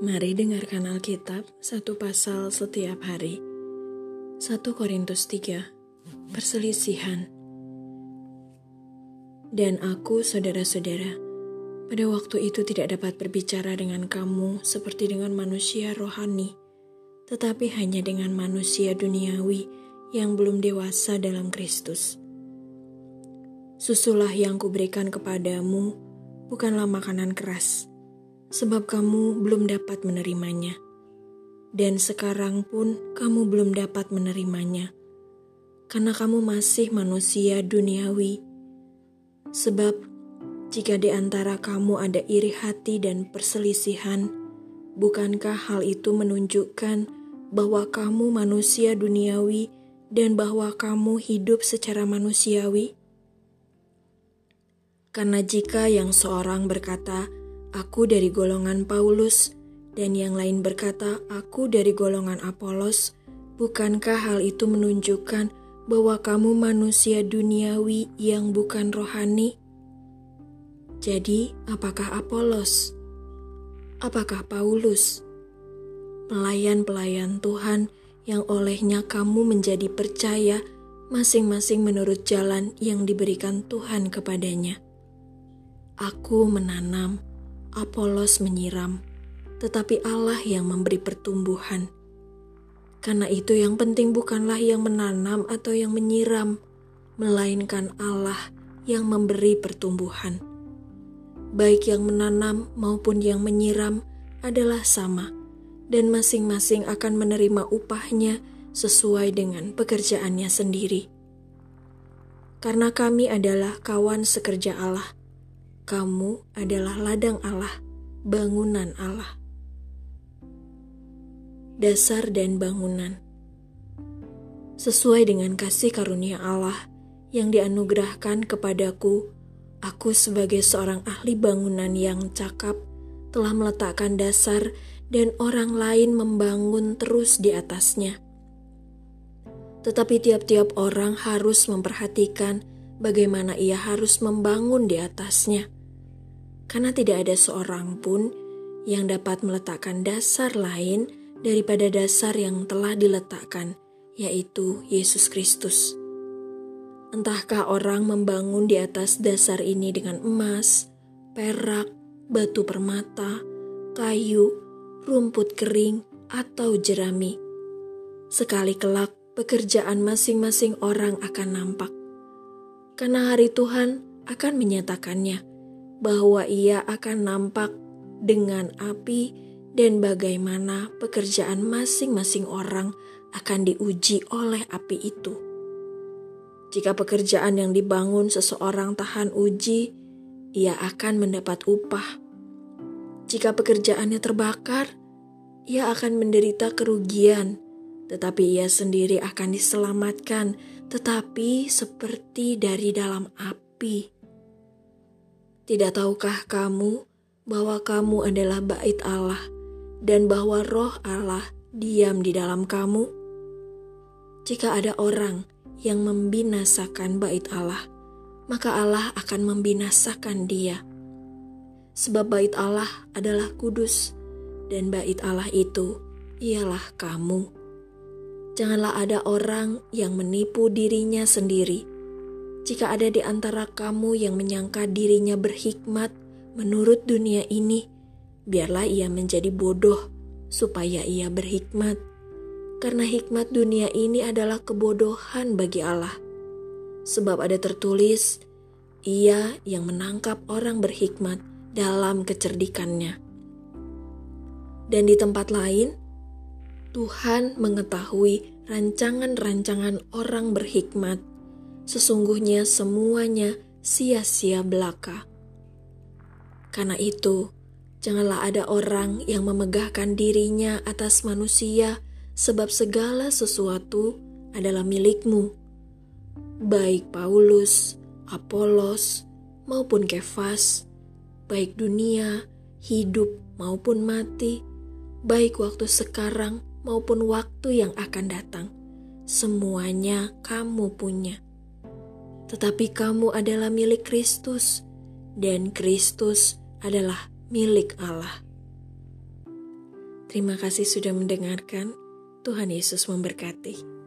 Mari dengarkan Alkitab satu pasal setiap hari. 1 Korintus 3 Perselisihan Dan aku, saudara-saudara, pada waktu itu tidak dapat berbicara dengan kamu seperti dengan manusia rohani, tetapi hanya dengan manusia duniawi yang belum dewasa dalam Kristus. Susulah yang kuberikan kepadamu bukanlah makanan keras, sebab kamu belum dapat menerimanya. Dan sekarang pun kamu belum dapat menerimanya, karena kamu masih manusia duniawi. Sebab jika di antara kamu ada iri hati dan perselisihan, bukankah hal itu menunjukkan bahwa kamu manusia duniawi dan bahwa kamu hidup secara manusiawi? Karena jika yang seorang berkata, Aku dari golongan Paulus, dan yang lain berkata, "Aku dari golongan Apolos." Bukankah hal itu menunjukkan bahwa kamu manusia duniawi yang bukan rohani? Jadi, apakah Apolos? Apakah Paulus? Pelayan-pelayan Tuhan yang olehnya kamu menjadi percaya masing-masing menurut jalan yang diberikan Tuhan kepadanya. Aku menanam, Apolos menyiram, tetapi Allah yang memberi pertumbuhan. Karena itu, yang penting bukanlah yang menanam atau yang menyiram, melainkan Allah yang memberi pertumbuhan. Baik yang menanam maupun yang menyiram adalah sama, dan masing-masing akan menerima upahnya sesuai dengan pekerjaannya sendiri. Karena kami adalah kawan sekerja Allah kamu adalah ladang Allah, bangunan Allah. Dasar dan bangunan sesuai dengan kasih karunia Allah yang dianugerahkan kepadaku, aku sebagai seorang ahli bangunan yang cakap telah meletakkan dasar dan orang lain membangun terus di atasnya. Tetapi tiap-tiap orang harus memperhatikan bagaimana ia harus membangun di atasnya karena tidak ada seorang pun yang dapat meletakkan dasar lain daripada dasar yang telah diletakkan, yaitu Yesus Kristus. Entahkah orang membangun di atas dasar ini dengan emas, perak, batu permata, kayu, rumput kering, atau jerami. Sekali kelak, pekerjaan masing-masing orang akan nampak. Karena hari Tuhan akan menyatakannya bahwa ia akan nampak dengan api dan bagaimana pekerjaan masing-masing orang akan diuji oleh api itu. Jika pekerjaan yang dibangun seseorang tahan uji, ia akan mendapat upah. Jika pekerjaannya terbakar, ia akan menderita kerugian, tetapi ia sendiri akan diselamatkan, tetapi seperti dari dalam api. Tidak tahukah kamu bahwa kamu adalah bait Allah dan bahwa roh Allah diam di dalam kamu? Jika ada orang yang membinasakan bait Allah, maka Allah akan membinasakan dia. Sebab bait Allah adalah kudus, dan bait Allah itu ialah kamu. Janganlah ada orang yang menipu dirinya sendiri jika ada di antara kamu yang menyangka dirinya berhikmat menurut dunia ini, biarlah ia menjadi bodoh supaya ia berhikmat. Karena hikmat dunia ini adalah kebodohan bagi Allah. Sebab ada tertulis, ia yang menangkap orang berhikmat dalam kecerdikannya. Dan di tempat lain, Tuhan mengetahui rancangan-rancangan orang berhikmat sesungguhnya semuanya sia-sia belaka. Karena itu, janganlah ada orang yang memegahkan dirinya atas manusia, sebab segala sesuatu adalah milikmu. Baik Paulus, Apolos, maupun Kefas, baik dunia, hidup maupun mati, baik waktu sekarang maupun waktu yang akan datang, semuanya kamu punya tetapi kamu adalah milik Kristus, dan Kristus adalah milik Allah. Terima kasih sudah mendengarkan. Tuhan Yesus memberkati.